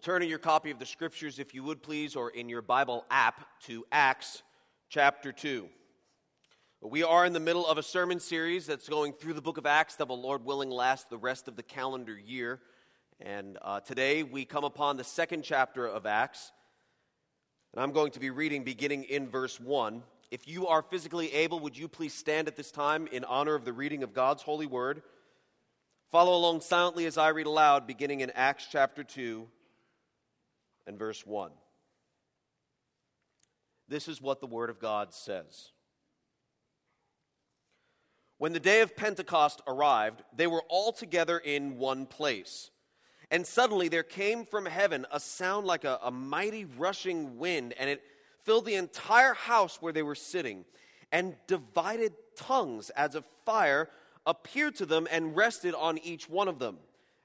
We'll turn in your copy of the scriptures, if you would please, or in your Bible app to Acts chapter 2. We are in the middle of a sermon series that's going through the book of Acts that will, Lord willing, last the rest of the calendar year. And uh, today we come upon the second chapter of Acts. And I'm going to be reading beginning in verse 1. If you are physically able, would you please stand at this time in honor of the reading of God's holy word? Follow along silently as I read aloud, beginning in Acts chapter 2 and verse 1. This is what the word of God says. When the day of Pentecost arrived, they were all together in one place. And suddenly there came from heaven a sound like a, a, mighty rushing wind, and it filled the entire house where they were sitting. And divided tongues as of fire appeared to them and rested on each one of them.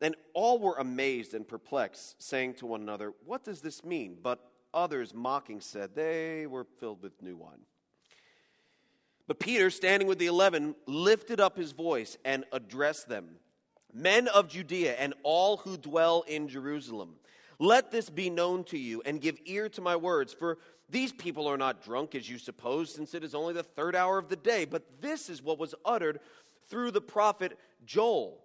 And all were amazed and perplexed, saying to one another, What does this mean? But others, mocking, said, They were filled with new wine. But Peter, standing with the eleven, lifted up his voice and addressed them Men of Judea and all who dwell in Jerusalem, let this be known to you and give ear to my words, for these people are not drunk as you suppose, since it is only the third hour of the day. But this is what was uttered through the prophet Joel.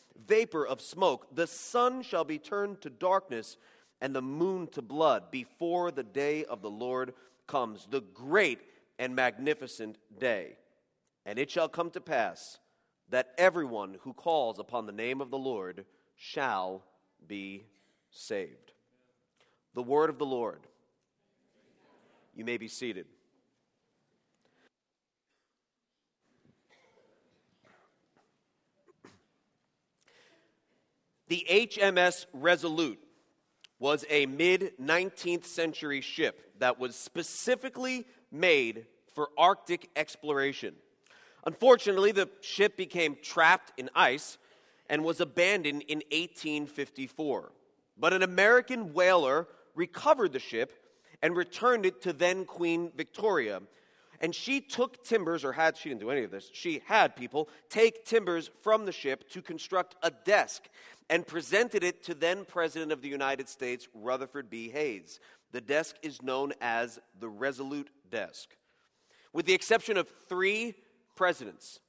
vapor of smoke. The sun shall be turned to darkness and the moon to blood before the day of the Lord comes, the great and magnificent day. And it shall come to pass that everyone who calls upon the name of the Lord shall be saved. The word of the Lord. You may be seated. The HMS Resolute was a mid 19th century ship that was specifically made for Arctic exploration. Unfortunately, the ship became trapped in ice and was abandoned in 1854. But an American whaler recovered the ship and returned it to then Queen Victoria. And she took timbers, or had, she didn't do any of this, she had people take timbers from the ship to construct a desk and presented it to then President of the United States, Rutherford B. Hayes. The desk is known as the Resolute Desk. With the exception of three presidents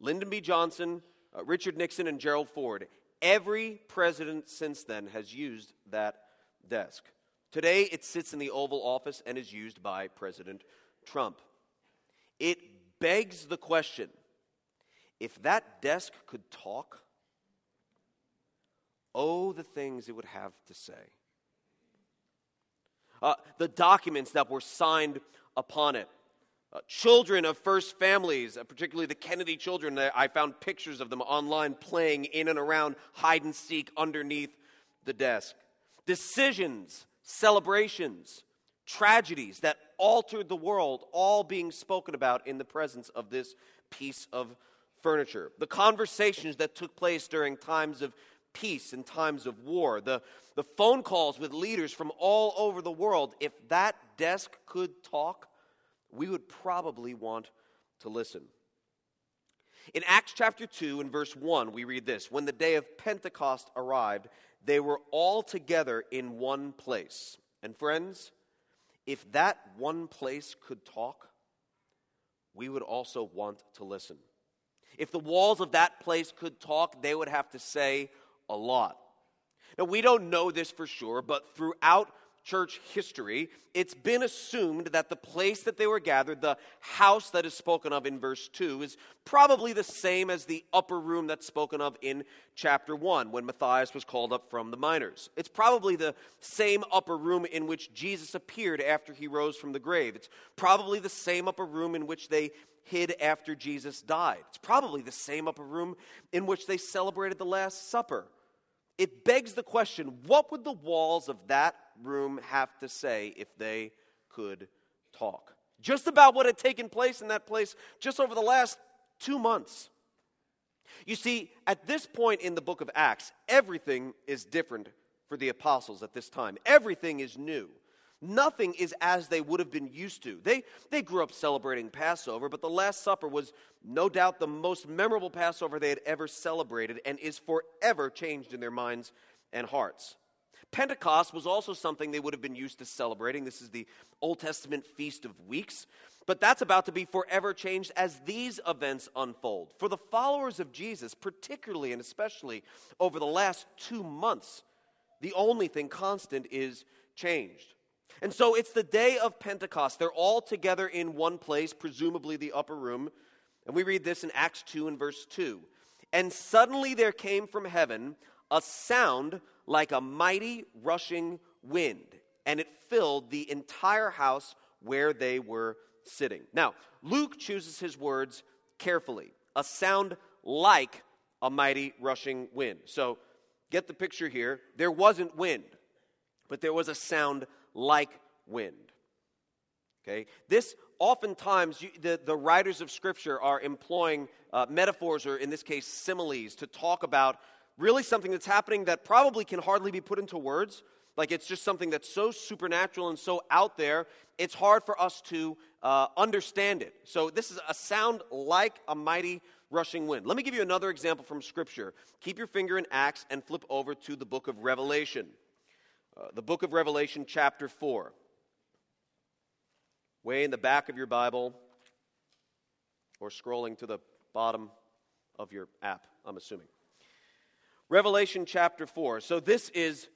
Lyndon B. Johnson, uh, Richard Nixon, and Gerald Ford. Every president since then has used that desk. Today, it sits in the Oval Office and is used by President Trump. Begs the question if that desk could talk, oh, the things it would have to say. Uh, the documents that were signed upon it. Uh, children of first families, uh, particularly the Kennedy children, I found pictures of them online playing in and around hide and seek underneath the desk. Decisions, celebrations, tragedies that altered the world, all being spoken about in the presence of this piece of furniture. The conversations that took place during times of peace and times of war, the, the phone calls with leaders from all over the world. If that desk could talk, we would probably want to listen. In Acts chapter 2 and verse 1, we read this When the day of Pentecost arrived, they were all together in one place. And friends, if that one place could talk, we would also want to listen. If the walls of that place could talk, they would have to say a lot. Now, we don't know this for sure, but throughout church history, it's been assumed that the place that they were gathered, the house that is spoken of in verse 2, is probably the same as the upper room that's spoken of in chapter 1 when Matthias was called up from the minors. It's probably the same upper room in which Jesus appeared after he rose from the grave. It's probably the same upper room in which they hid after Jesus died. It's probably the same upper room in which they celebrated the Last Supper. It begs the question what would the walls of that room have to say if they could talk? Just about what had taken place in that place just over the last two months. You see, at this point in the book of Acts, everything is different for the apostles at this time. Everything is new. Nothing is as they would have been used to. They, they grew up celebrating Passover, but the Last Supper was no doubt the most memorable Passover they had ever celebrated and is forever changed in their minds and hearts. Pentecost was also something they would have been used to celebrating. This is the Old Testament Feast of Weeks, but that's about to be forever changed as these events unfold. For the followers of Jesus, particularly and especially over the last two months, the only thing constant is changed. And so it's the day of Pentecost. They're all together in one place, presumably the upper room. And we read this in Acts 2 and verse 2. And suddenly there came from heaven a sound like a mighty rushing wind, and it filled the entire house where they were sitting. Now, Luke chooses his words carefully a sound like a mighty rushing wind. So get the picture here. There wasn't wind, but there was a sound like wind. Okay? This oftentimes, you, the, the writers of Scripture are employing uh, metaphors, or in this case, similes, to talk about really something that's happening that probably can hardly be put into words. Like it's just something that's so supernatural and so out there, it's hard for us to uh, understand it. So, this is a sound like a mighty rushing wind. Let me give you another example from Scripture. Keep your finger in Acts and flip over to the book of Revelation. Uh, the book of Revelation, chapter 4. Way in the back of your Bible, or scrolling to the bottom of your app, I'm assuming. Revelation chapter 4. So, this is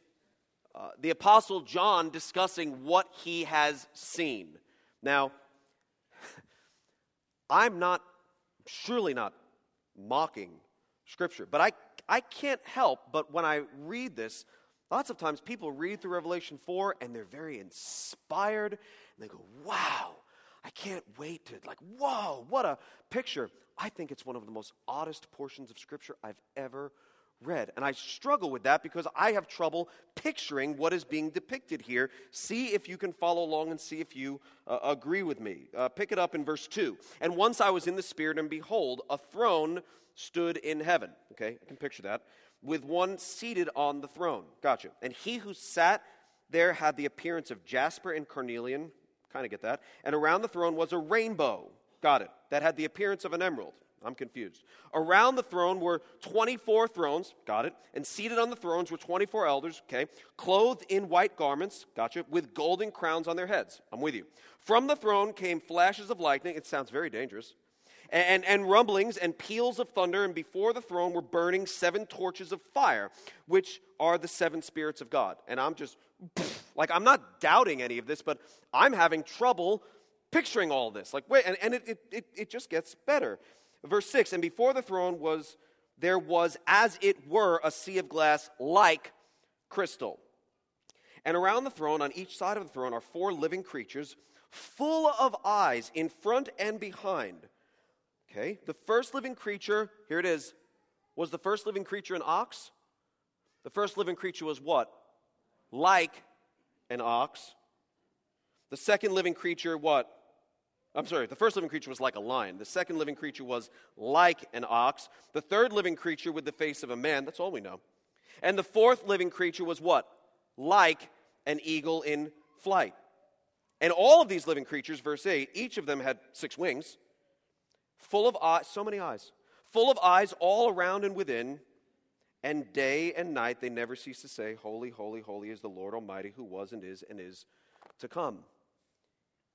uh, the Apostle John discussing what he has seen. Now, I'm not, surely not mocking Scripture, but I, I can't help but when I read this, Lots of times people read through Revelation 4 and they're very inspired and they go, wow, I can't wait to, like, whoa, what a picture. I think it's one of the most oddest portions of Scripture I've ever. And I struggle with that because I have trouble picturing what is being depicted here. See if you can follow along and see if you uh, agree with me. Uh, pick it up in verse 2. And once I was in the Spirit, and behold, a throne stood in heaven. Okay, I can picture that with one seated on the throne. Gotcha. And he who sat there had the appearance of jasper and carnelian. Kind of get that. And around the throne was a rainbow. Got it. That had the appearance of an emerald. I'm confused. Around the throne were 24 thrones, got it, and seated on the thrones were 24 elders, okay, clothed in white garments, gotcha, with golden crowns on their heads. I'm with you. From the throne came flashes of lightning. It sounds very dangerous and, and rumblings and peals of thunder, and before the throne were burning seven torches of fire, which are the seven spirits of God. And I'm just, like, I'm not doubting any of this, but I'm having trouble picturing all this. Like, wait, and, and it, it, it, it just gets better. Verse 6 And before the throne was, there was, as it were, a sea of glass like crystal. And around the throne, on each side of the throne, are four living creatures, full of eyes in front and behind. Okay, the first living creature, here it is. Was the first living creature an ox? The first living creature was what? Like an ox. The second living creature, what? I'm sorry, the first living creature was like a lion. The second living creature was like an ox. The third living creature with the face of a man. That's all we know. And the fourth living creature was what? Like an eagle in flight. And all of these living creatures, verse 8, each of them had six wings full of eyes, so many eyes, full of eyes all around and within. And day and night they never cease to say, Holy, holy, holy is the Lord Almighty, who was and is and is to come.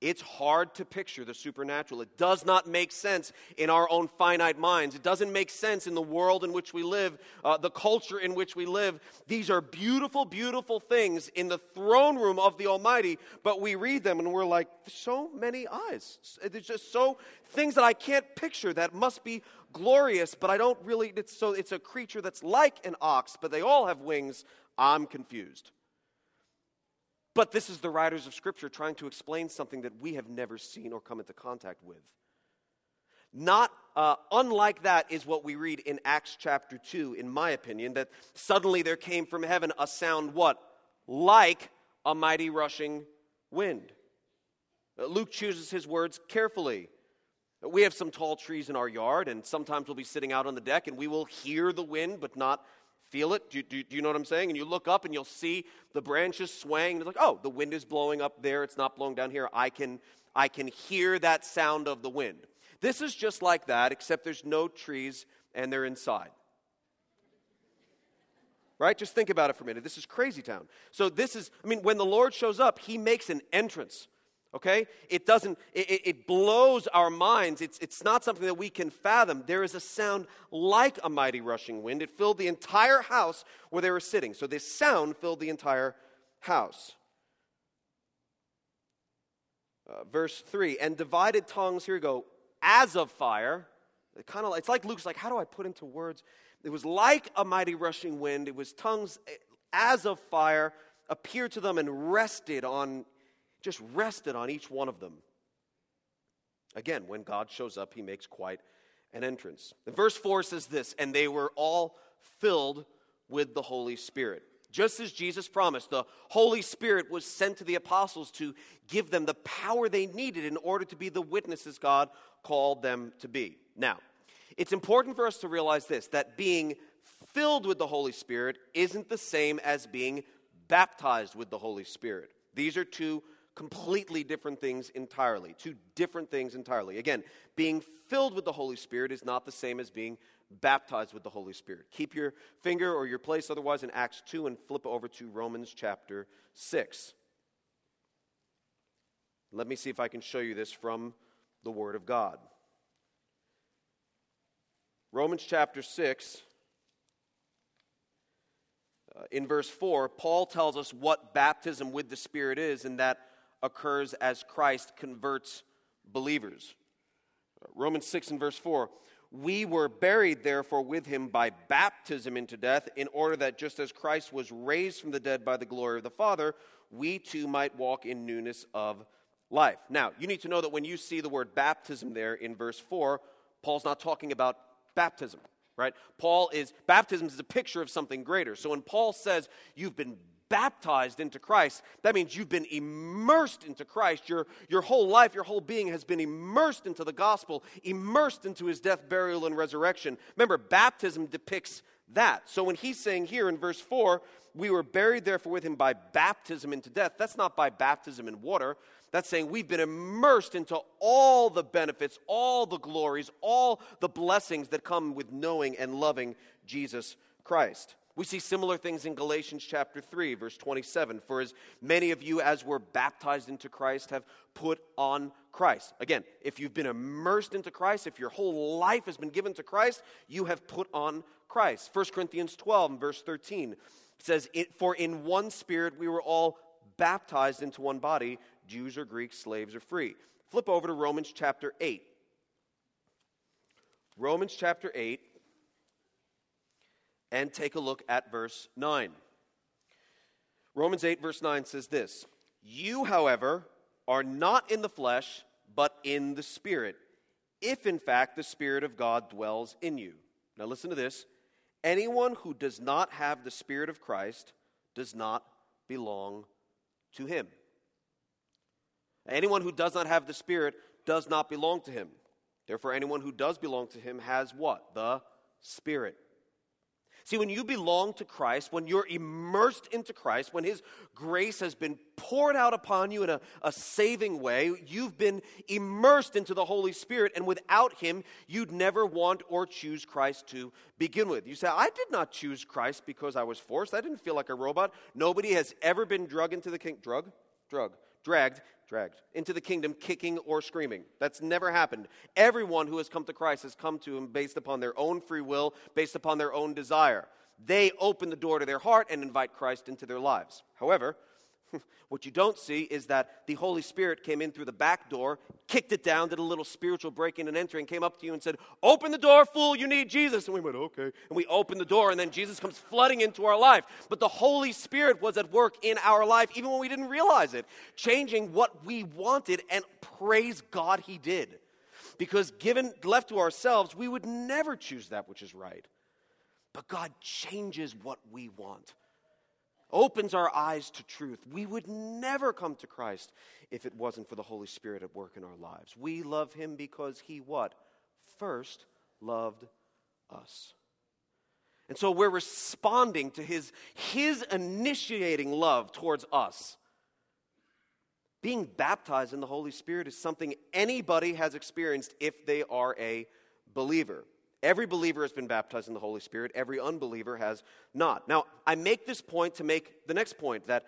It's hard to picture the supernatural. It does not make sense in our own finite minds. It doesn't make sense in the world in which we live, uh, the culture in which we live. These are beautiful, beautiful things in the throne room of the Almighty, but we read them and we're like, so many eyes. There's just so things that I can't picture that must be glorious, but I don't really. It's, so it's a creature that's like an ox, but they all have wings. I'm confused. But this is the writers of Scripture trying to explain something that we have never seen or come into contact with. Not uh, unlike that is what we read in Acts chapter 2, in my opinion, that suddenly there came from heaven a sound what? Like a mighty rushing wind. Uh, Luke chooses his words carefully. We have some tall trees in our yard, and sometimes we'll be sitting out on the deck and we will hear the wind, but not feel it. Do, do, do, you know what I'm saying? And you look up and you'll see the branches swaying. It's like, oh, the wind is blowing up there. It's not blowing down here. I can, I can hear that sound of the wind. This is just like that, except there's no trees and they're inside. Right? Just think about it for a minute. This is crazy town. So, this is, I mean, when the Lord shows up, he makes an entrance okay? It doesn't it, it, blows our minds. It's, it's not something that we can fathom. There is a sound like a mighty rushing wind. It filled the entire house where they were sitting. So this sound filled the entire house. Uh, verse 3 and divided tongues here we go as of fire. It kind of it's like luke's like how do i put into words? It was like a mighty rushing wind. It was tongues eh, as of fire appeared to them and rested on just rested on each one of them. Again, when God shows up, he makes quite an entrance. And verse 4 says this, and they were all filled with the Holy Spirit. Just as Jesus promised, the Holy Spirit was sent to the apostles to give them the power they needed in order to be the witnesses God called them to be. Now, it's important for us to realize this that being filled with the Holy Spirit isn't the same as being baptized with the Holy Spirit. These are two completely different things entirely. Two different things entirely. Again, being filled with the Holy Spirit is not the same as being baptized with the Holy Spirit. Keep your finger or your place otherwise in Acts 2 and flip over to Romans chapter 6. Let me see if I can show you this from the Word of God. Romans chapter 6, uh, in verse 4, Paul tells us what baptism with the Spirit is, and that occurs as Christ converts believers. Romans 6 and verse 4 We were buried, therefore, with him by baptism into death, in order that just as Christ was raised from the dead by the glory of the Father, we too might walk in newness of life. Now, you need to know that when you see the word baptism there in verse 4, Paul's not talking about baptism, right? Paul is, baptism is a picture of something greater. So when Paul says you've been baptized into Christ, that means you've been immersed into Christ. Your, your whole life, your whole being has been immersed into the gospel, immersed into his death, burial, and resurrection. Remember, baptism depicts that. So when he's saying here in verse 4, we were buried therefore with him by baptism into death, that's not by baptism in water. That's saying we've been immersed into all the benefits, all the glories, all the blessings that come with knowing and loving Jesus Christ. We see similar things in Galatians chapter 3, verse 27. For as many of you as were baptized into Christ have put on Christ. Again, if you've been immersed into Christ, if your whole life has been given to Christ, you have put on Christ. 1 Corinthians 12, verse 13 says, For in one spirit we were all baptized into one body, Jews or Greeks, slaves or free. Flip over to Romans chapter 8. Romans chapter 8 and take a look at verse 9. Romans 8, verse 9 says this You, however, are not in the flesh, but in the Spirit, if in fact the Spirit of God dwells in you. Now listen to this. Anyone who does not have the Spirit of Christ does not belong to him. Anyone who does not have the Spirit does not belong to him. Therefore, anyone who does belong to him has what? The Spirit. See, when you belong to Christ, when you're immersed into Christ, when His grace has been poured out upon you in a, a, saving way, you've been immersed into the Holy Spirit, and without Him, you'd never want or choose Christ to begin with. You say, I did not choose Christ because I was forced. I didn't feel like a robot. Nobody has ever been drugged into the king. Drug? Drug. Dragged dragged into the kingdom kicking or screaming. That's never happened. Everyone who has come to Christ has come to him based upon their own free will, based upon their own desire. They open the door to their heart and invite Christ into their lives. However, what you don't see is that the Holy Spirit came in through the back door, kicked it down, did a little spiritual breaking and entering, came up to you and said, Open the door, fool, you need Jesus. And we went, Okay. And we opened the door, and then Jesus comes flooding into our life. But the Holy Spirit was at work in our life, even when we didn't realize it, changing what we wanted, and praise God, He did. Because given, left to ourselves, we would never choose that which is right. But God changes what we want opens our eyes to truth. We would never come to Christ if it wasn't for the Holy Spirit at work in our lives. We love him because he what? First loved us. And so we're responding to his, his initiating love towards us. Being baptized in the Holy Spirit is something anybody has experienced if they are a believer. Every believer has been baptized in the Holy Spirit, every unbeliever has not. Now, I make this point to make the next point that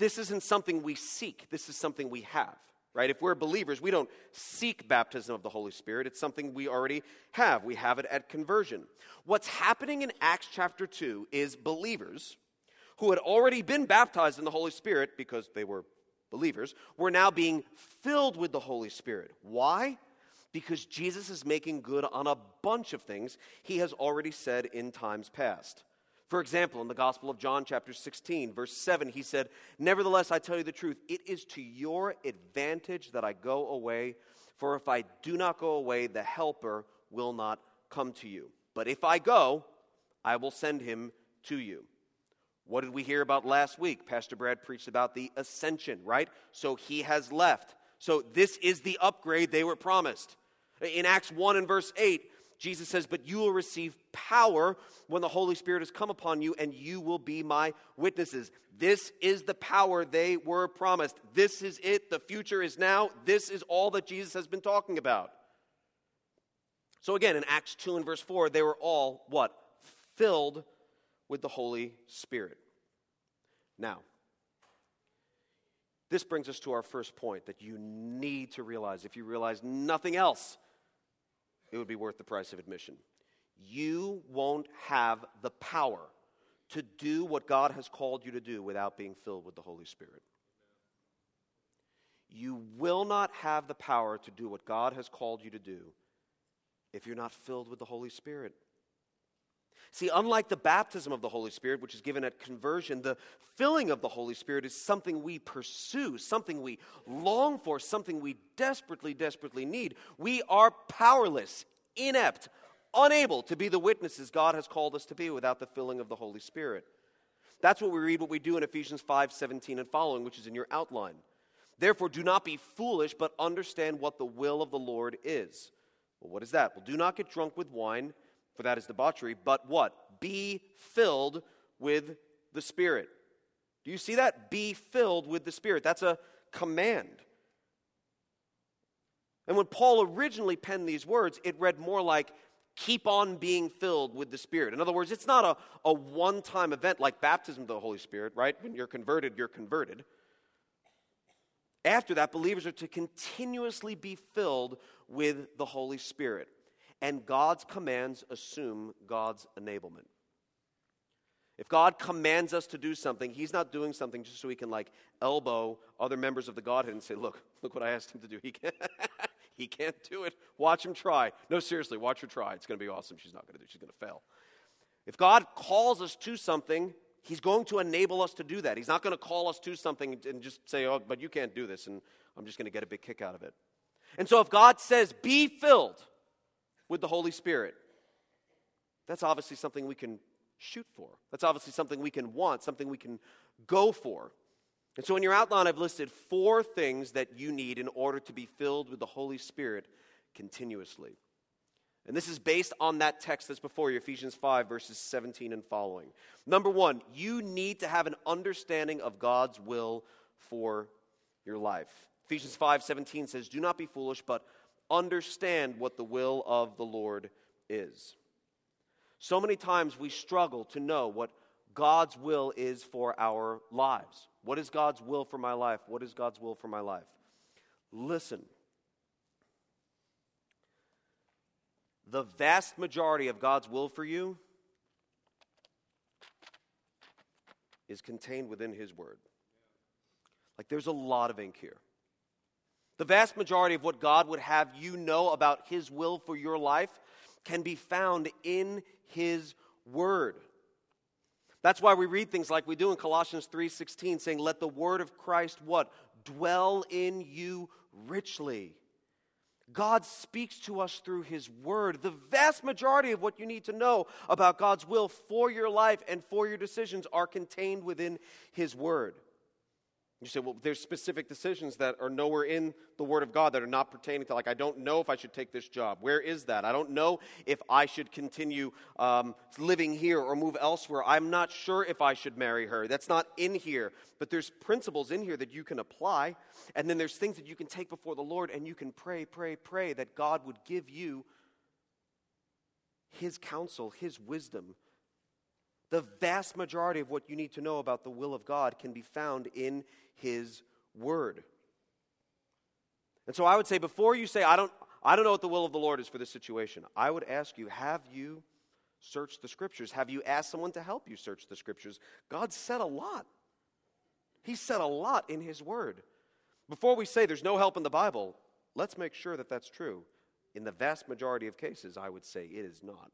this isn't something we seek, this is something we have. Right? If we're believers, we don't seek baptism of the Holy Spirit. It's something we already have. We have it at conversion. What's happening in Acts chapter 2 is believers who had already been baptized in the Holy Spirit because they were believers were now being filled with the Holy Spirit. Why? Because Jesus is making good on a bunch of things he has already said in times past. For example, in the Gospel of John, chapter 16, verse 7, he said, Nevertheless, I tell you the truth, it is to your advantage that I go away, for if I do not go away, the Helper will not come to you. But if I go, I will send him to you. What did we hear about last week? Pastor Brad preached about the ascension, right? So he has left. So this is the upgrade they were promised. In Acts 1 and verse 8, Jesus says, But you will receive power when the Holy Spirit has come upon you, and you will be my witnesses. This is the power they were promised. This is it. The future is now. This is all that Jesus has been talking about. So again, in Acts 2 and verse 4, they were all what? Filled with the Holy Spirit. Now, this brings us to our first point that you need to realize if you realize nothing else it would be worth the price of admission. You won't have the power to do what God has called you to do without being filled with the Holy Spirit. You will not have the power to do what God has called you to do if you're not filled with the Holy Spirit. See, unlike the baptism of the Holy Spirit, which is given at conversion, the filling of the Holy Spirit is something we pursue, something we long for, something we desperately, desperately need. We are powerless, inept, unable to be the witnesses God has called us to be without the filling of the Holy Spirit. That's what we read, what we do in Ephesians 5 17 and following, which is in your outline. Therefore, do not be foolish, but understand what the will of the Lord is. Well, what is that? Well, do not get drunk with wine for that is debauchery, but what? Be filled with the Spirit. Do you see that? Be filled with the Spirit. That's a command. And when Paul originally penned these words, it read more like, keep on being filled with the Spirit. In other words, it's not a, a one time event like baptism of the Holy Spirit, right? When you're converted, you're converted. After that, believers are to continuously be filled with the Holy Spirit and God's commands assume God's enablement. If God commands us to do something, He's not doing something just so He can like elbow other members of the Godhead and say, "Look, look what I asked Him to do. He can't, he can't do it. Watch Him try." No, seriously, watch her try. It's going to be awesome. She's not going to do. It. She's going to fail. If God calls us to something, He's going to enable us to do that. He's not going to call us to something and just say, "Oh, but you can't do this," and I'm just going to get a big kick out of it. And so, if God says, "Be filled," with the Holy Spirit. That's obviously something we can shoot for. That's obviously something we can want, something we can go for. And so in your outline, I've listed four things that you need in order to be filled with the Holy Spirit continuously. And this is based on that text that's before you, Ephesians 5, verses 17 and following. Number one, you need to have an understanding of God's will for your life. Ephesians 5, 17 says, Do not be foolish, but understand what the will of the Lord is. So many times we struggle to know what God's will is for our lives. What is God's will for my life? What is God's will for my life? Listen. The vast majority of God's will for you is contained within His Word. Like there's a lot of ink here. The vast majority of what God would have you know about His will for your life can be found in His Word. That's why we read things like we do in Colossians 3:16 saying let the word of Christ what dwell in you richly. God speaks to us through his word. The vast majority of what you need to know about God's will for your life and for your decisions are contained within his word. You say, well, there's specific decisions that are nowhere in the Word of God that are not pertaining to, like, I don't know if I should take this job. Where is that? I don't know if I should continue um, living here or move elsewhere. I'm not sure if I should marry her. That's not in here. But there's principles in here that you can apply. And then there's things that you can take before the Lord and you can pray, pray, pray that God would give you His counsel, His wisdom the vast majority of what you need to know about the will of God can be found in His Word. And so I would say, before you say, I don't, I don't know what the will of the Lord is for this situation, I would ask you, have you searched the Scriptures? Have you asked someone to help you search the Scriptures? God said a lot. He said a lot in His Word. Before we say there's no help in the Bible, let's make sure that that's true. In the vast majority of cases, I would say it is not.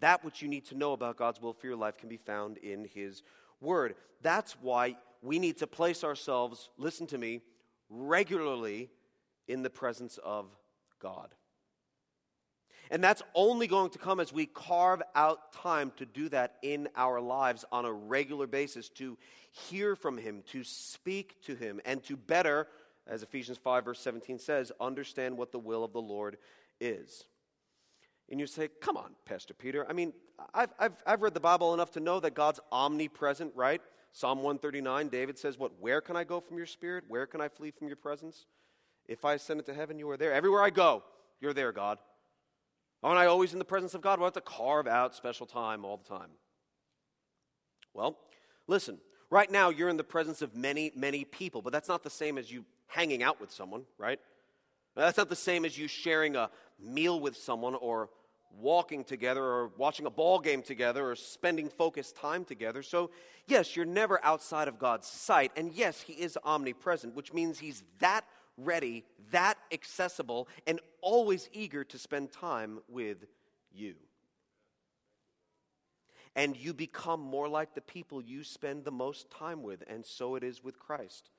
That which you need to know about God's will for your life can be found in His Word. That's why we need to place ourselves, listen to me, regularly in the presence of God. And that's only going to come as we carve out time to do that in our lives on a regular basis, to hear from Him, to speak to Him, and to better, as Ephesians 5, verse 17 says, understand what the will of the Lord is. And you say, come on, Pastor Peter. I mean, I've, I've, I've read the Bible enough to know that God's omnipresent, right? Psalm 139, David says, What? Where can I go from your spirit? Where can I flee from your presence? If I ascend into heaven, you are there. Everywhere I go, you're there, God. Aren't I always in the presence of God? Well, I have to carve out special time all the time. Well, listen, right now you're in the presence of many, many people, but that's not the same as you hanging out with someone, right? That's not the same as you sharing a meal with someone or walking together or watching a ball game together or spending focused time together. So, yes, you're never outside of God's sight. And yes, He is omnipresent, which means He's that ready, that accessible, and always eager to spend time with you. And you become more like the people you spend the most time with, and so it is with Christ.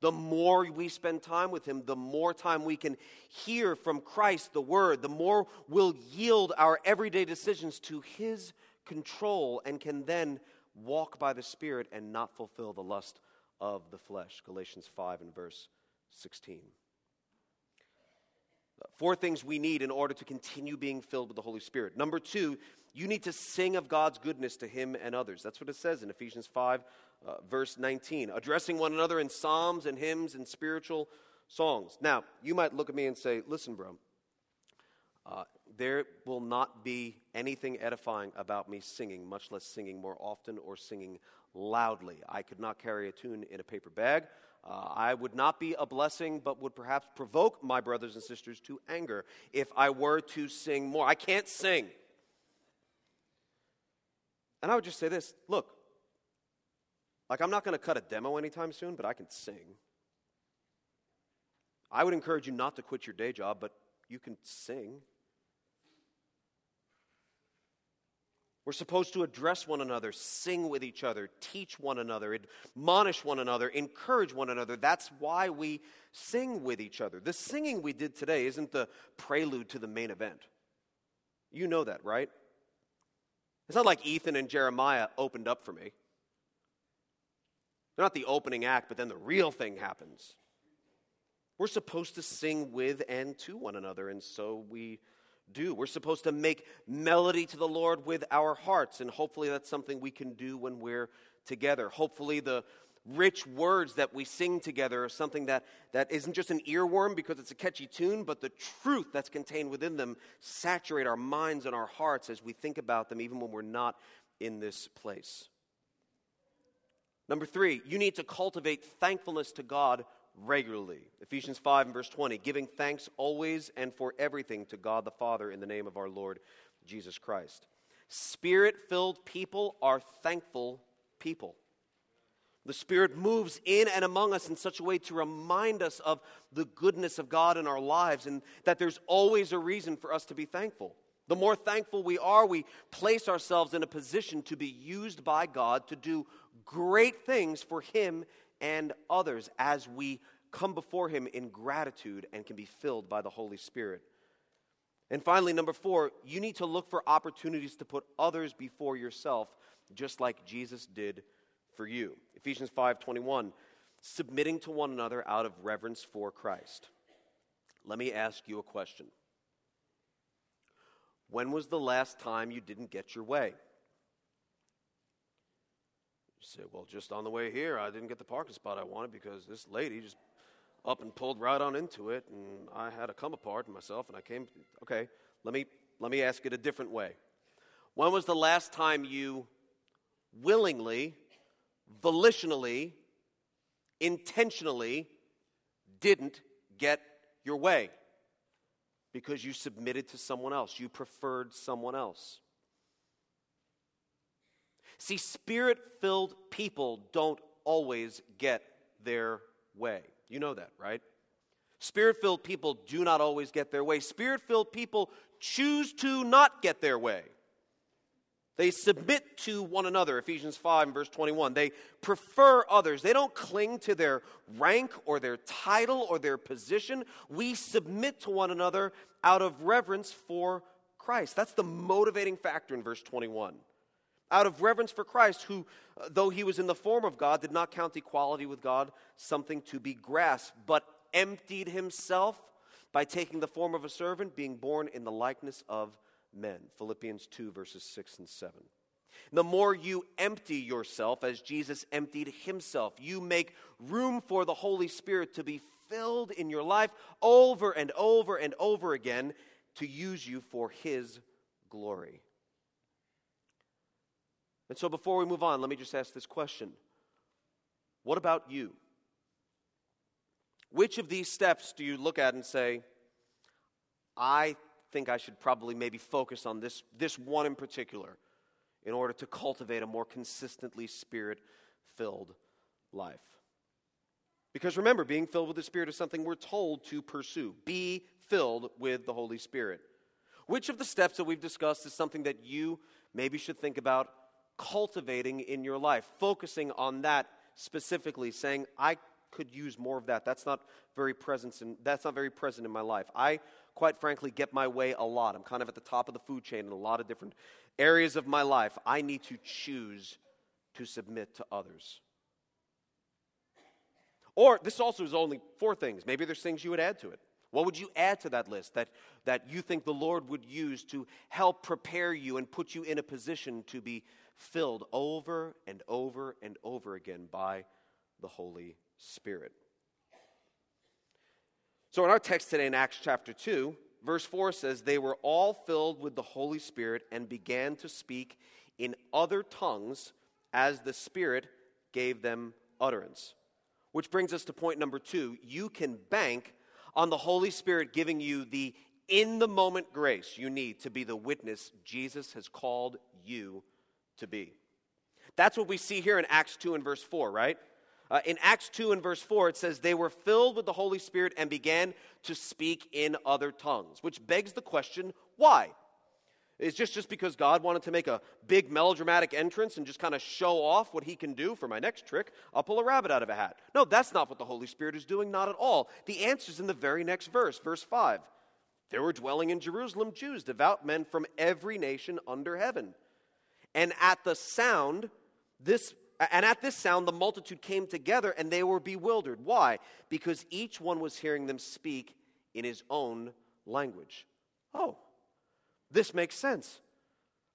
The more we spend time with Him, the more time we can hear from Christ, the Word, the more we'll yield our everyday decisions to His control and can then walk by the Spirit and not fulfill the lust of the flesh. Galatians 5 and verse 16. Four things we need in order to continue being filled with the Holy Spirit. Number two, you need to sing of God's goodness to Him and others. That's what it says in Ephesians 5 uh, verse 19, addressing one another in psalms and hymns and spiritual songs. Now, you might look at me and say, listen, bro, uh, there will not be anything edifying about me singing, much less singing more often or singing loudly. I could not carry a tune in a paper bag. Uh, I would not be a blessing, but would perhaps provoke my brothers and sisters to anger if I were to sing more. I can't sing. And I would just say this look, like, I'm not going to cut a demo anytime soon, but I can sing. I would encourage you not to quit your day job, but you can sing. We're supposed to address one another, sing with each other, teach one another, admonish one another, encourage one another. That's why we sing with each other. The singing we did today isn't the prelude to the main event. You know that, right? It's not like Ethan and Jeremiah opened up for me. They're not the opening act, but then the real thing happens. We're supposed to sing with and to one another, and so we do. We're supposed to make melody to the Lord with our hearts, and hopefully that's something we can do when we're together. Hopefully, the rich words that we sing together are something that, that isn't just an earworm because it's a catchy tune, but the truth that's contained within them saturate our minds and our hearts as we think about them, even when we're not in this place. Number three, you need to cultivate thankfulness to God regularly. Ephesians 5 and verse 20, giving thanks always and for everything to God the Father in the name of our Lord Jesus Christ. Spirit filled people are thankful people. The Spirit moves in and among us in such a way to remind us of the goodness of God in our lives and that there's always a reason for us to be thankful. The more thankful we are, we place ourselves in a position to be used by God to do great things for Him and others as we come before Him in gratitude and can be filled by the Holy Spirit. And finally, number four, you need to look for opportunities to put others before yourself, just like Jesus did for you. Ephesians 5:21, submitting to one another out of reverence for Christ. Let me ask you a question. When was the last time you didn't get your way? Say, well, just on the way here, I didn't get the parking spot I wanted because this lady just up and pulled right on into it, and I had to come apart myself, and I came. Okay, let me let me ask it a different way. When was the last time you willingly, volitionally, intentionally didn't get your way because you submitted to someone else, you preferred someone else? See, spirit filled people don't always get their way. You know that, right? Spirit filled people do not always get their way. Spirit filled people choose to not get their way. They submit to one another, Ephesians 5 and verse 21. They prefer others. They don't cling to their rank or their title or their position. We submit to one another out of reverence for Christ. That's the motivating factor in verse 21 out of reverence for Christ, who, uh, though he was in the form of God, did not count equality with God something to be grasped, but emptied himself by taking the form of a servant, being born in the likeness of men. Philippians 2, verses 6 and 7. The more you empty yourself as Jesus emptied himself, you make room for the Holy Spirit to be filled in your life over and over and over again to use you for his glory. And so before we move on, let me just ask this question What about you? Which of these steps do you look at and say, I think I should probably maybe focus on this, this one in particular in order to cultivate a more consistently spirit filled life? Because remember, being filled with the Spirit is something we're told to pursue. Be filled with the Holy Spirit. Which of the steps that we've discussed is something that you maybe should think about cultivating in your life, focusing on that specifically, saying, I could use more of that. That's not very present in, that's not very present in my life. I quite frankly get my way a lot. I'm kind of at the top of the food chain in a lot of different areas of my life. I need to choose to submit to others. Or this also is only four things. Maybe there's things you would add to it. What would you add to that list that, that you think the Lord would use to help prepare you and put you in a position to be filled over and over and over again by the Holy Spirit. So, in our text today in Acts chapter 2, verse 4 says, They were all filled with the Holy Spirit and began to speak in other tongues as the Spirit gave them utterance. Which brings us to point number two. You can bank on the Holy Spirit giving you the in the moment grace you need to be the witness Jesus has called you to be. That's what we see here in Acts 2 and verse 4, right? Uh, in Acts 2 and verse 4, it says, They were filled with the Holy Spirit and began to speak in other tongues, which begs the question why? Is just just because God wanted to make a big melodramatic entrance and just kind of show off what he can do for my next trick? I'll pull a rabbit out of a hat. No, that's not what the Holy Spirit is doing, not at all. The answer is in the very next verse, verse 5. There were dwelling in Jerusalem Jews, devout men from every nation under heaven. And at the sound, this And at this sound, the multitude came together and they were bewildered. Why? Because each one was hearing them speak in his own language. Oh, this makes sense.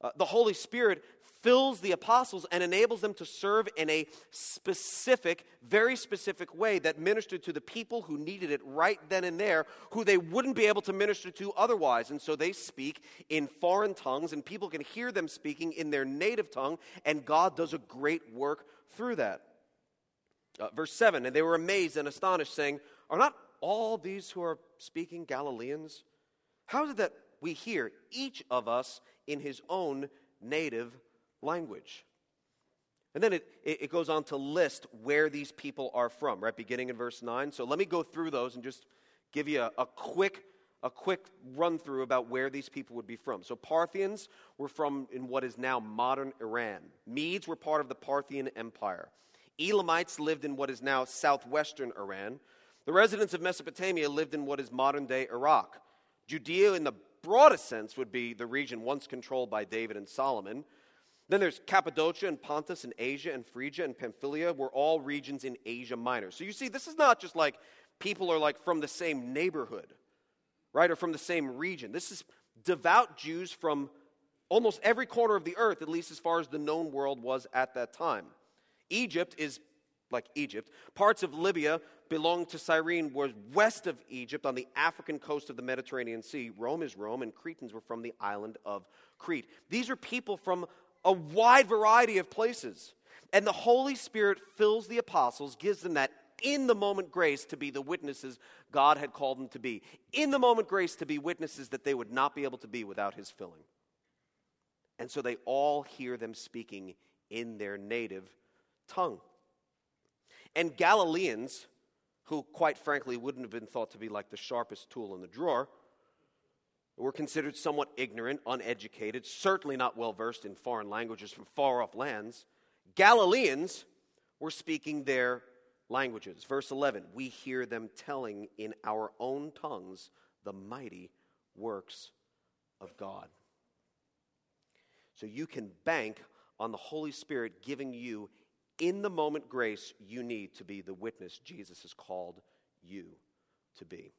Uh, the Holy Spirit fills the apostles and enables them to serve in a specific, very specific way that ministered to the people who needed it right then and there, who they wouldn't be able to minister to otherwise. And so they speak in foreign tongues, and people can hear them speaking in their native tongue, and God does a great work through that. Uh, verse 7 And they were amazed and astonished, saying, Are not all these who are speaking Galileans? How is it that we hear each of us in his own native language. And then it, it goes on to list where these people are from, right? Beginning in verse 9. So let me go through those and just give you a, a quick a quick run through about where these people would be from. So, Parthians were from in what is now modern Iran. Medes were part of the Parthian Empire. Elamites lived in what is now southwestern Iran. The residents of Mesopotamia lived in what is modern day Iraq. Judea, in the broadest sense, would be the region once controlled by David and Solomon. Then there's Cappadocia and Pontus and Asia and Phrygia and Pamphylia were all regions in Asia Minor. So you see, this is not just like people are like from the same neighborhood, right, or from the same region. This is devout Jews from almost every corner of the earth, at least as far as the known world was at that time. Egypt is like Egypt. Parts of Libya belonged to Cyrene was west of Egypt on the African coast of the Mediterranean Sea. Rome is Rome, and Cretans were from the island of Crete. These are people from a wide variety of places. And the Holy Spirit fills the apostles, gives them that in the moment grace to be the witnesses God had called them to be. In the moment grace to be witnesses that they would not be able to be without His filling. And so they all hear them speaking in their native tongue. And Galileans, who quite frankly wouldn't have been thought to be like the sharpest tool in the drawer, were considered somewhat ignorant, uneducated, certainly not well versed in foreign languages from far off lands, Galileans were speaking their languages. Verse 11 We hear them telling in our own tongues the mighty works of God. So you can bank on the Holy Spirit giving you in the moment grace you need to be the witness Jesus has called you to be.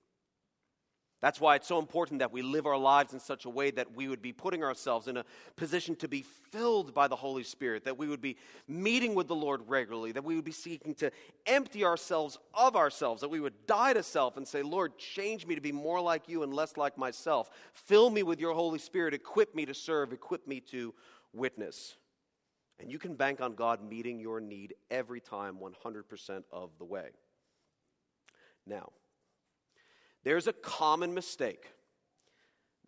That's why it's so important that we live our lives in such a way that we would be putting ourselves in a position to be filled by the Holy Spirit, that we would be meeting with the Lord regularly, that we would be seeking to empty ourselves of ourselves, that we would die to self and say, Lord, change me to be more like you and less like myself. Fill me with your Holy Spirit, equip me to serve, equip me to witness. And you can bank on God meeting your need every time, 100% of the way. Now, there's a common mistake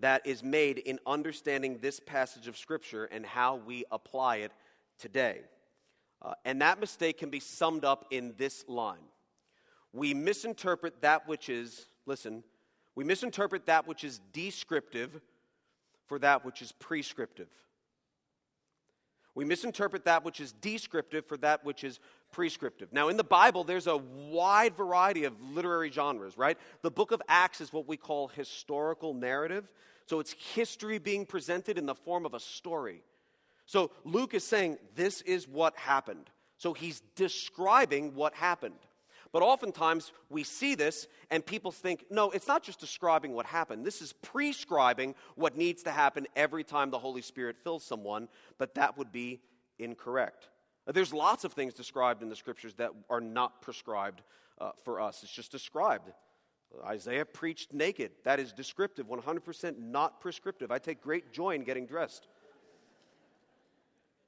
that is made in understanding this passage of Scripture and how we apply it today. Uh, and that mistake can be summed up in this line We misinterpret that which is, listen, we misinterpret that which is descriptive for that which is prescriptive. We misinterpret that which is descriptive for that which is prescriptive. Now, in the Bible, there's a wide variety of literary genres, right? The book of Acts is what we call historical narrative. So it's history being presented in the form of a story. So Luke is saying, This is what happened. So he's describing what happened. But oftentimes we see this and people think, no, it's not just describing what happened. This is prescribing what needs to happen every time the Holy Spirit fills someone, but that would be incorrect. There's lots of things described in the scriptures that are not prescribed uh, for us. It's just described. Isaiah preached naked. That is descriptive, 100% not prescriptive. I take great joy in getting dressed.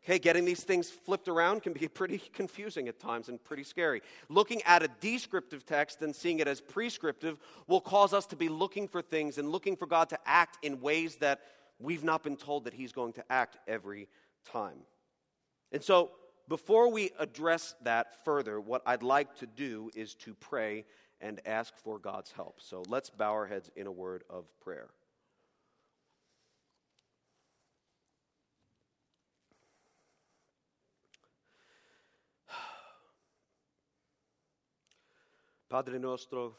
Okay, getting these things flipped around can be pretty confusing at times and pretty scary. Looking at a descriptive text and seeing it as prescriptive will cause us to be looking for things and looking for God to act in ways that we've not been told that He's going to act every time. And so, before we address that further, what I'd like to do is to pray and ask for God's help. So, let's bow our heads in a word of prayer. Padre nostro,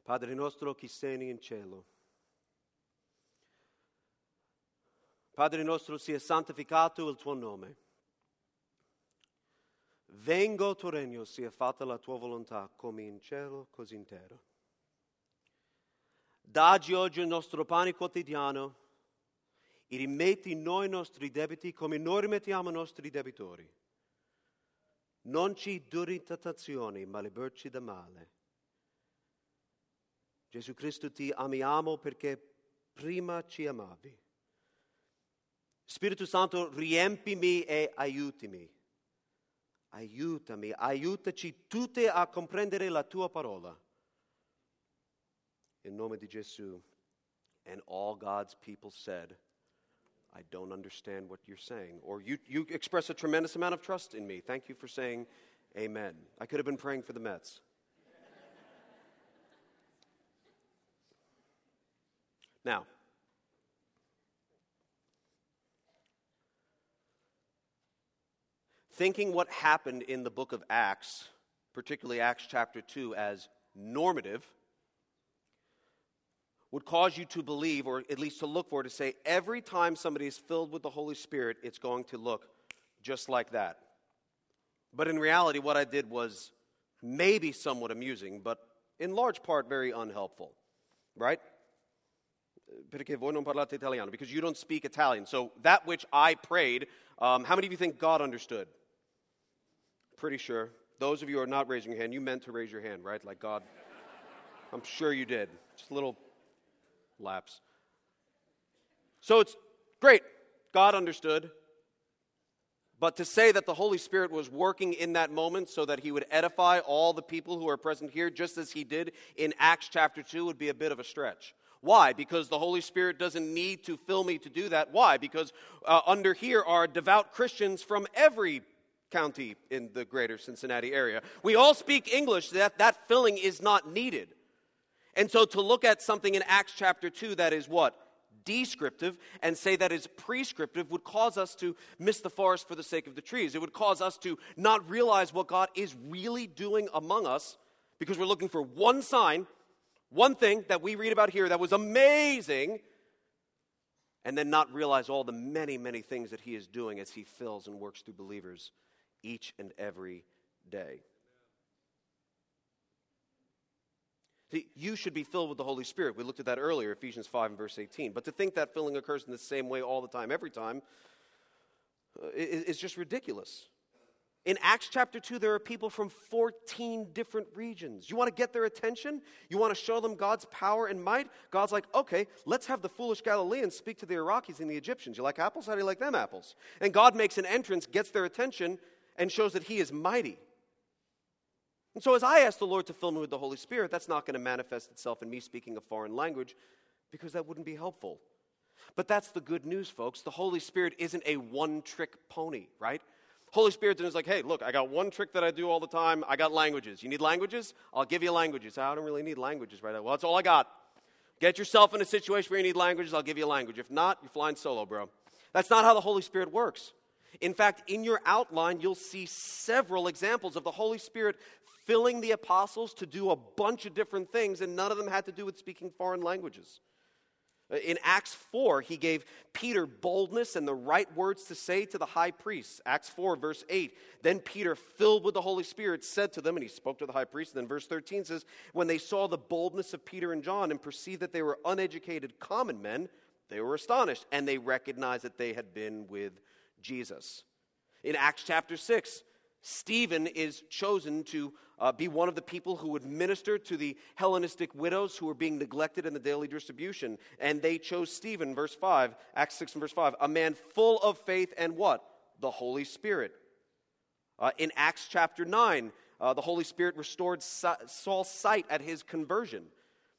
Padre nostro che sei in cielo, Padre nostro, sia santificato il tuo nome. Vengo il tuo regno, sia fatta la tua volontà, come in cielo, così in terra. Daggi oggi il nostro pane quotidiano e rimetti noi i nostri debiti come noi rimettiamo i nostri debitori. Non ci duri in tentazione, ma liberci da male. Gesù Cristo ti amiamo perché prima ci amavi. Spirito Santo, riempimi e aiutami. Aiutami, aiutaci tutti a comprendere la tua parola. In nome di Gesù. And all God's people said, I don't understand what you're saying. Or you, you express a tremendous amount of trust in me. Thank you for saying amen. I could have been praying for the Mets. now, thinking what happened in the book of Acts, particularly Acts chapter 2, as normative would cause you to believe, or at least to look for, to say every time somebody is filled with the Holy Spirit, it's going to look just like that. But in reality, what I did was maybe somewhat amusing, but in large part very unhelpful, right? Perché voi non parlate italiano? Because you don't speak Italian. So that which I prayed, um, how many of you think God understood? Pretty sure. Those of you who are not raising your hand, you meant to raise your hand, right? Like God. I'm sure you did. Just a little lapse. So it's great. God understood. But to say that the Holy Spirit was working in that moment so that he would edify all the people who are present here, just as he did in Acts chapter 2, would be a bit of a stretch. Why? Because the Holy Spirit doesn't need to fill me to do that. Why? Because uh, under here are devout Christians from every county in the greater Cincinnati area. We all speak English, that, that filling is not needed. And so to look at something in Acts chapter 2 that is what? Descriptive and say that is prescriptive would cause us to miss the forest for the sake of the trees. It would cause us to not realize what God is really doing among us because we're looking for one sign, one thing that we read about here that was amazing, and then not realize all the many, many things that He is doing as He fills and works through believers each and every day. See, you should be filled with the Holy Spirit. We looked at that earlier, Ephesians 5 and verse 18. But to think that filling occurs in the same way all the time, every time, uh, is, is just ridiculous. In Acts chapter 2, there are people from 14 different regions. You want to get their attention? You want to show them God's power and might? God's like, okay, let's have the foolish Galileans speak to the Iraqis and the Egyptians. You like apples? How do you like them apples? And God makes an entrance, gets their attention, and shows that He is mighty. And so, as I ask the Lord to fill me with the Holy Spirit, that's not going to manifest itself in me speaking a foreign language because that wouldn't be helpful. But that's the good news, folks. The Holy Spirit isn't a one trick pony, right? Holy Spirit is like, hey, look, I got one trick that I do all the time. I got languages. You need languages? I'll give you languages. I don't really need languages right now. Well, that's all I got. Get yourself in a situation where you need languages, I'll give you a language. If not, you're flying solo, bro. That's not how the Holy Spirit works. In fact, in your outline, you'll see several examples of the Holy Spirit filling the apostles to do a bunch of different things, and none of them had to do with speaking foreign languages. Uh, in Acts 4, he gave Peter boldness and the right words to say to the high priests. Acts 4, verse 8. Then Peter, filled with the Holy Spirit, said to them, and he spoke to the high priest. And then verse 13 says, When they saw the boldness of Peter and John and perceived that they were uneducated common men, they were astonished, and they recognized that they had been with Jesus. In Acts chapter 6, Stephen is chosen to uh, be one of the people who would minister to the Hellenistic widows who were being neglected in the daily distribution. And they chose Stephen, verse 5, Acts 6 and verse 5, a man full of faith and what? The Holy Spirit. Uh, in Acts chapter 9, uh, the Holy Spirit restored Saul's sight at his conversion.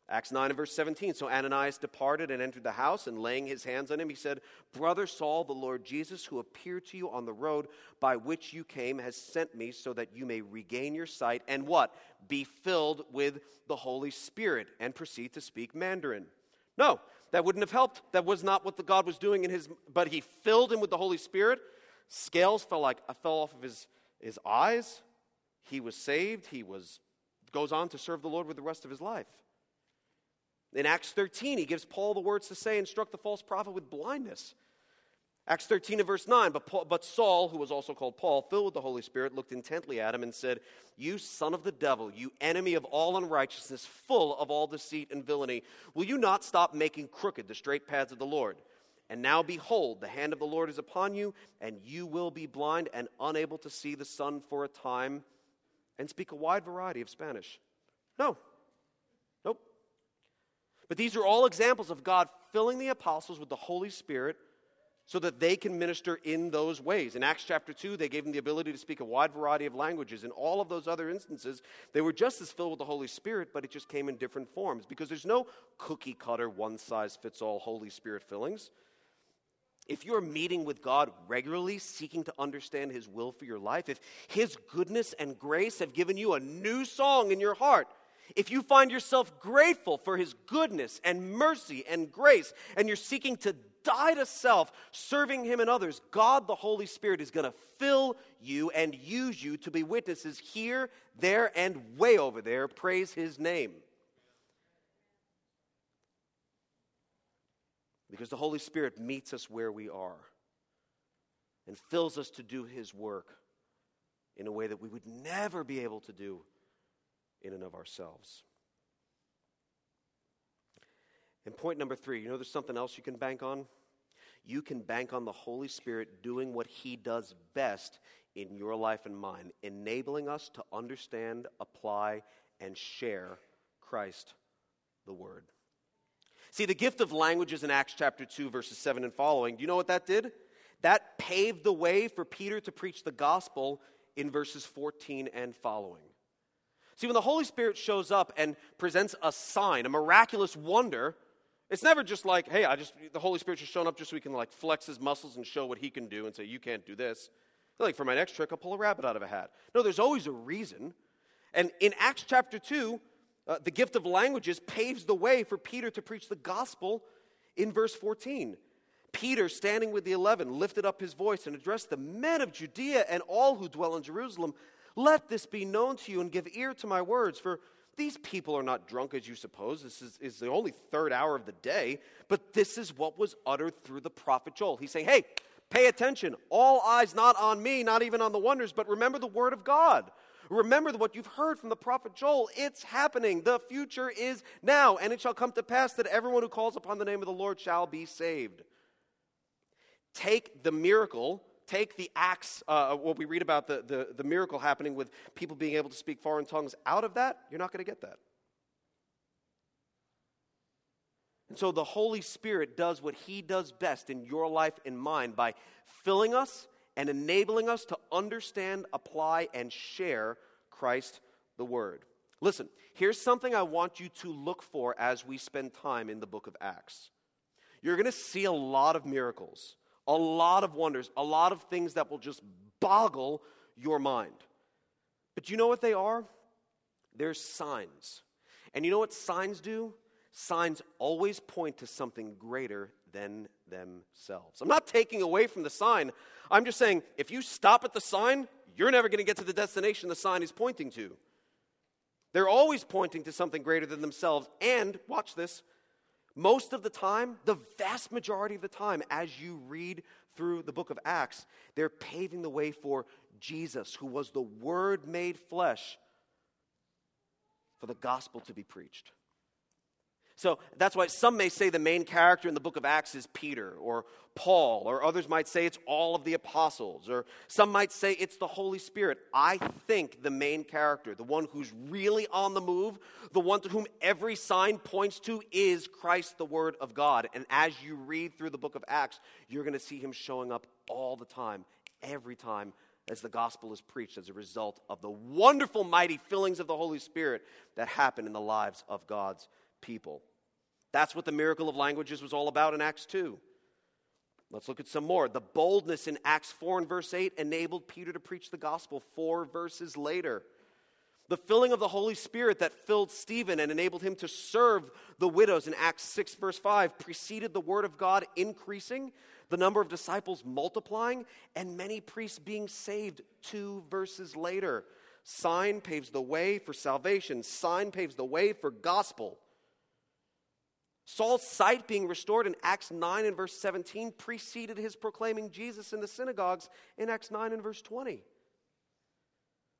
Acts 9 and verse 17. So Ananias departed and entered the house, and laying his hands on him, he said, Brother Saul, the Lord Jesus, who appeared to you on the road by which you came, has sent me so that you may regain your sight and what? Be filled with the Holy Spirit and proceed to speak Mandarin. No, that wouldn't have helped. That was not what the God was doing in his, but he filled him with the Holy Spirit. Scales fell like a fell off of his, his eyes. He was saved. He was goes on to serve the Lord with the rest of his life. In Acts 13, he gives Paul the words to say and struck the false prophet with blindness. Acts 13 and verse 9, but, Paul, but Saul, who was also called Paul, filled with the Holy Spirit, looked intently at him and said, You son of the devil, you enemy of all unrighteousness, full of all deceit and villainy, will you not stop making crooked the straight paths of the Lord? And now behold, the hand of the Lord is upon you, and you will be blind and unable to see the sun for a time and speak a wide variety of Spanish. No. But these are all examples of God filling the apostles with the Holy Spirit so that they can minister in those ways. In Acts chapter 2, they gave them the ability to speak a wide variety of languages. In all of those other instances, they were just as filled with the Holy Spirit, but it just came in different forms because there's no cookie cutter, one size fits all Holy Spirit fillings. If you're meeting with God regularly, seeking to understand His will for your life, if His goodness and grace have given you a new song in your heart, if you find yourself grateful for His goodness and mercy and grace, and you're seeking to die to self, serving Him and others, God the Holy Spirit is going to fill you and use you to be witnesses here, there, and way over there. Praise His name. Because the Holy Spirit meets us where we are and fills us to do His work in a way that we would never be able to do in and of ourselves. And point number three, you know there's something else you can bank on? You can bank on the Holy Spirit doing what He does best in your life and mine, enabling us to understand, apply, and share Christ the Word. See, the gift of languages in Acts chapter 2, verses 7 and following, do you know what that did? That paved the way for Peter to preach the gospel in verses 14 and following. See, when the Holy Spirit shows up and presents a sign, a miraculous wonder, it's never just like, hey, I just the Holy Spirit just showing up just so we can like flex his muscles and show what he can do and say, you can't do this. Like for my next trick, I'll pull a rabbit out of a hat. No, there's always a reason. And in Acts chapter 2, uh, the gift of languages paves the way for Peter to preach the gospel in verse 14. Peter, standing with the eleven, lifted up his voice and addressed the men of Judea and all who dwell in Jerusalem. Let this be known to you and give ear to my words, for these people are not drunk as you suppose. This is, is the only third hour of the day, but this is what was uttered through the prophet Joel. He's saying, hey, pay attention. All eyes not on me, not even on the wonders, but remember the word of God. Remember what you've heard from the prophet Joel. It's happening. The future is now, and it shall come to pass that everyone who calls upon the name of the Lord shall be saved. Take the miracle take the acts, uh, what we read about the, the, the miracle happening with people being able to speak foreign tongues, out of that, you're not going to get that. And so the Holy Spirit does what He does best in your life and mine by filling us and enabling us to understand, apply, and share Christ the Word. Listen, here's something I want you to look for as we spend time in the book of Acts. You're going to see a lot of miracles a lot of wonders, a lot of things that will just boggle your mind. But you know what they are? They're signs. And you know what signs do? Signs always point to something greater than themselves. I'm not taking away from the sign. I'm just saying if you stop at the sign, you're never going to get to the destination the sign is pointing to. They're always pointing to something greater than themselves. And, watch this, most of the time, the vast majority of the time, as you read through the book of Acts, they're paving the way for Jesus, who was the Word made flesh, for the gospel to be preached. So that's why some may say the main character in the book of Acts is Peter or Paul, or others might say it's all of the apostles, or some might say it's the Holy Spirit. I think the main character, the one who's really on the move, the one to whom every sign points to, is Christ, the Word of God. And as you read through the book of Acts, you're going to see him showing up all the time, every time as the gospel is preached as a result of the wonderful, mighty fillings of the Holy Spirit that happen in the lives of God's people. That's what the miracle of languages was all about in Acts 2. Let's look at some more. The boldness in Acts 4 and verse 8 enabled Peter to preach the gospel four verses later. The filling of the Holy Spirit that filled Stephen and enabled him to serve the widows in Acts 6, verse 5, preceded the word of God increasing, the number of disciples multiplying, and many priests being saved two verses later. Sign paves the way for salvation, sign paves the way for gospel. Saul's sight being restored in Acts 9 and verse 17 preceded his proclaiming Jesus in the synagogues in Acts 9 and verse 20.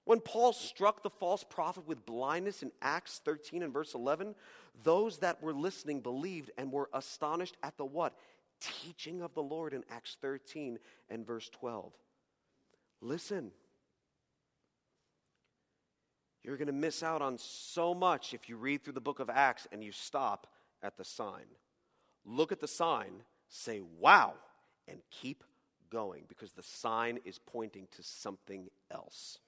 When Paul struck the false prophet with blindness in Acts 13 and verse 11, those that were listening believed and were astonished at the what? Teaching of the Lord in Acts 13 and verse 12. Listen. You're going to miss out on so much if you read through the book of Acts and you stop at the sign. Look at the sign, say, wow, and keep going because the sign is pointing to something else.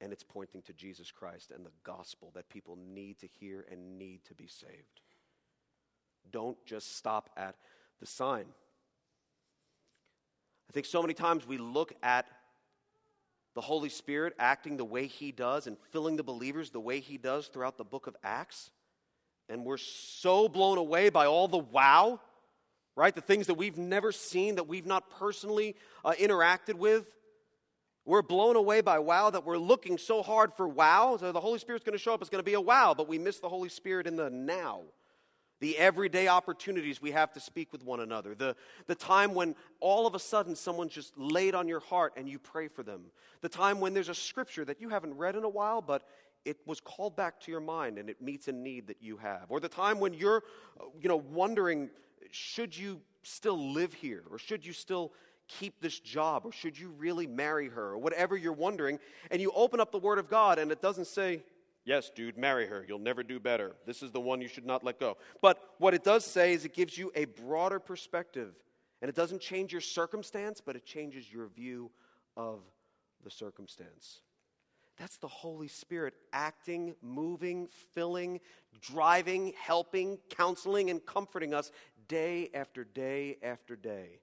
And it's pointing to Jesus Christ and the gospel that people need to hear and need to be saved. Don't just stop at the sign. I think so many times we look at the Holy Spirit acting the way He does and filling the believers the way He does throughout the book of Acts and we're so blown away by all the wow, right? The things that we've never seen, that we've not personally uh, interacted with. We're blown away by wow that we're looking so hard for wow. So the Holy Spirit's going to show up, it's going to be a wow, but we miss the Holy Spirit in the now. The everyday opportunities we have to speak with one another. The, the time when all of a sudden someone's just laid on your heart and you pray for them. The time when there's a scripture that you haven't read in a while, but it was called back to your mind and it meets a need that you have. Or the time when you're, uh, you know, wondering, should you still live here? Or should you still keep this job? Or should you really marry her? Or whatever you're wondering. And you open up the Word of God and it doesn't say, yes, dude, marry her. You'll never do better. This is the one you should not let go. But what it does say is it gives you a broader perspective. And it doesn't change your circumstance, but it changes your view of the circumstance. That's the Holy Spirit acting, moving, filling, driving, helping, counseling, and comforting us day after day after day,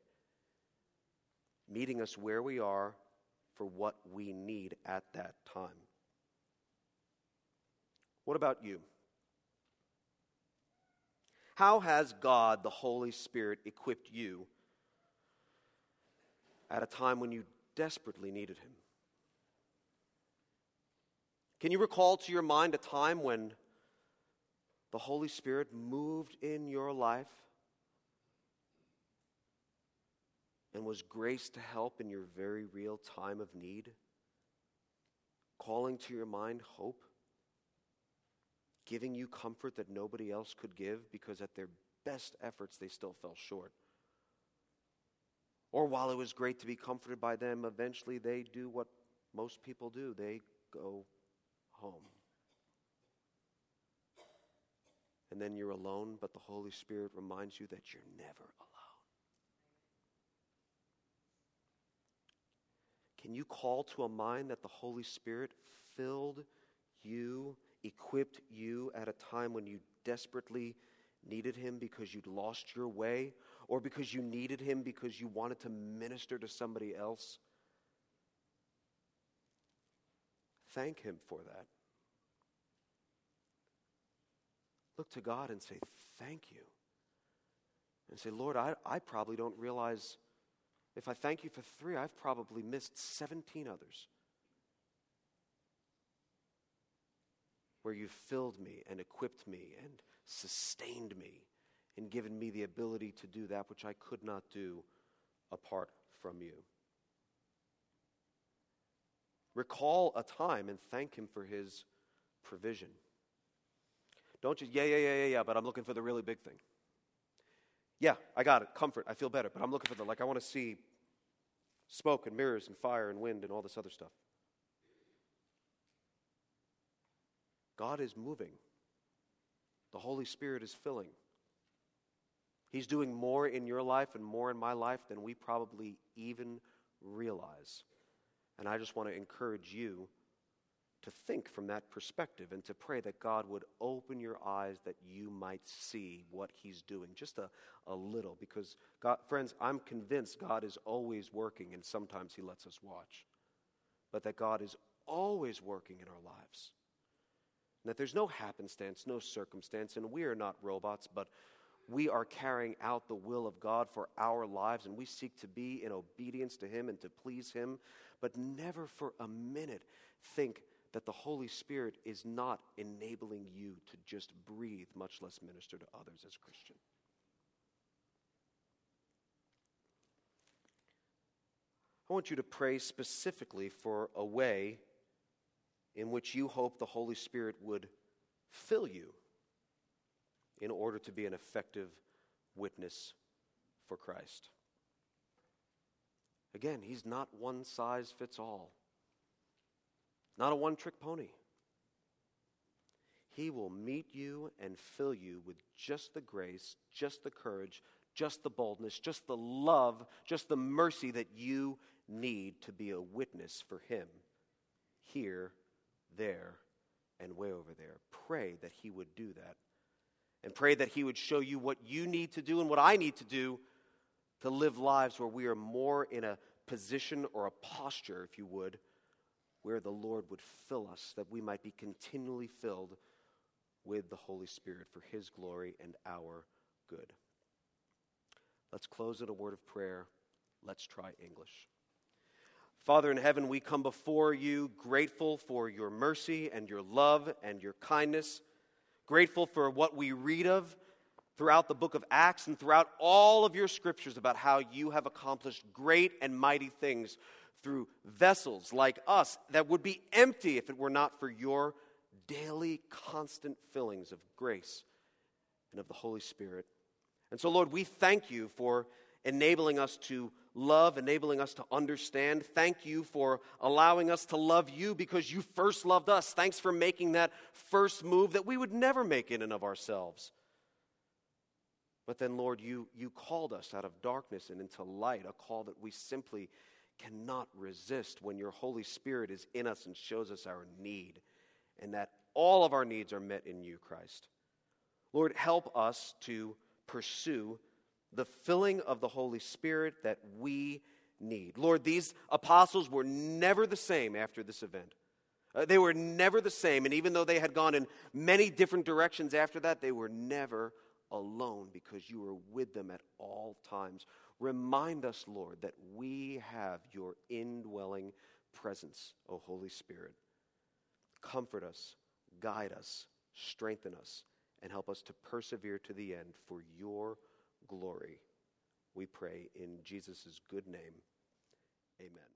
meeting us where we are for what we need at that time. What about you? How has God, the Holy Spirit, equipped you at a time when you desperately needed Him? Can you recall to your mind a time when the Holy Spirit moved in your life and was grace to help in your very real time of need? Calling to your mind hope? Giving you comfort that nobody else could give because at their best efforts they still fell short? Or while it was great to be comforted by them, eventually they do what most people do they go home. And then you're alone, but the Holy Spirit reminds you that you're never alone. Can you call to a mind that the Holy Spirit filled you, equipped you at a time when you desperately needed Him because you'd lost your way, or because you needed Him because you wanted to minister to somebody else? Thank Him for that. Look to God and say, Thank you. And say, Lord, I, I probably don't realize if I thank you for three, I've probably missed 17 others. Where you've filled me and equipped me and sustained me and given me the ability to do that which I could not do apart from you. Recall a time and thank Him for His provision. Don't just, yeah, yeah, yeah, yeah, yeah, but I'm looking for the really big thing. Yeah, I got it. Comfort. I feel better. But I'm looking for the, like, I want to see smoke and mirrors and fire and wind and all this other stuff. God is moving, the Holy Spirit is filling. He's doing more in your life and more in my life than we probably even realize. And I just want to encourage you to think from that perspective and to pray that God would open your eyes that you might see what He's doing, just a, a little. Because, God, friends, I'm convinced God is always working, and sometimes He lets us watch. But that God is always working in our lives. And that there's no happenstance, no circumstance, and we are not robots, but we are carrying out the will of God for our lives, and we seek to be in obedience to Him and to please Him, but never for a minute think that the Holy Spirit is not enabling you to just breathe, much less minister to others as a Christian. I want you to pray specifically for a way in which you hope the Holy Spirit would fill you in order to be an effective witness for Christ. Again, he's not one size fits all, not a one trick pony. He will meet you and fill you with just the grace, just the courage, just the boldness, just the love, just the mercy that you need to be a witness for Him here, there, and way over there. Pray that He would do that. And pray that He would show you what you need to do and what I need to do to live lives where we are more in a position or a posture, if you would, where the Lord would fill us, that we might be continually filled with the Holy Spirit for His glory and our good. Let's close in a word of prayer. Let's try English. Father in heaven, we come before you grateful for your mercy and your love and your kindness, grateful for what we read of throughout the book of Acts and throughout all of your scriptures about how you have accomplished great and mighty things through vessels like us that would be empty if it were not for your daily, constant fillings of grace and of the Holy Spirit. And so, Lord, we thank you for enabling us to love, enabling us to understand. Thank you for allowing us to love you because you first loved us. Thanks for making that first move that we would never make in and of ourselves. But then, Lord, you, you called us out of darkness and into light, a call that we simply cannot resist when your Holy Spirit is in us and shows us our need, and that all of our needs are met in you, Christ. Lord, help us to pursue the filling of the Holy Spirit that we need. Lord, these apostles were never the same after this event. Uh, they were never the same. And even though they had gone in many different directions after that, they were never alone because you were with them at all times. Remind us, Lord, that we have your indwelling presence, O Holy Spirit. Comfort us, guide us, strengthen us, and help us to persevere to the end for your glory. We pray in Jesus' good name. Amen.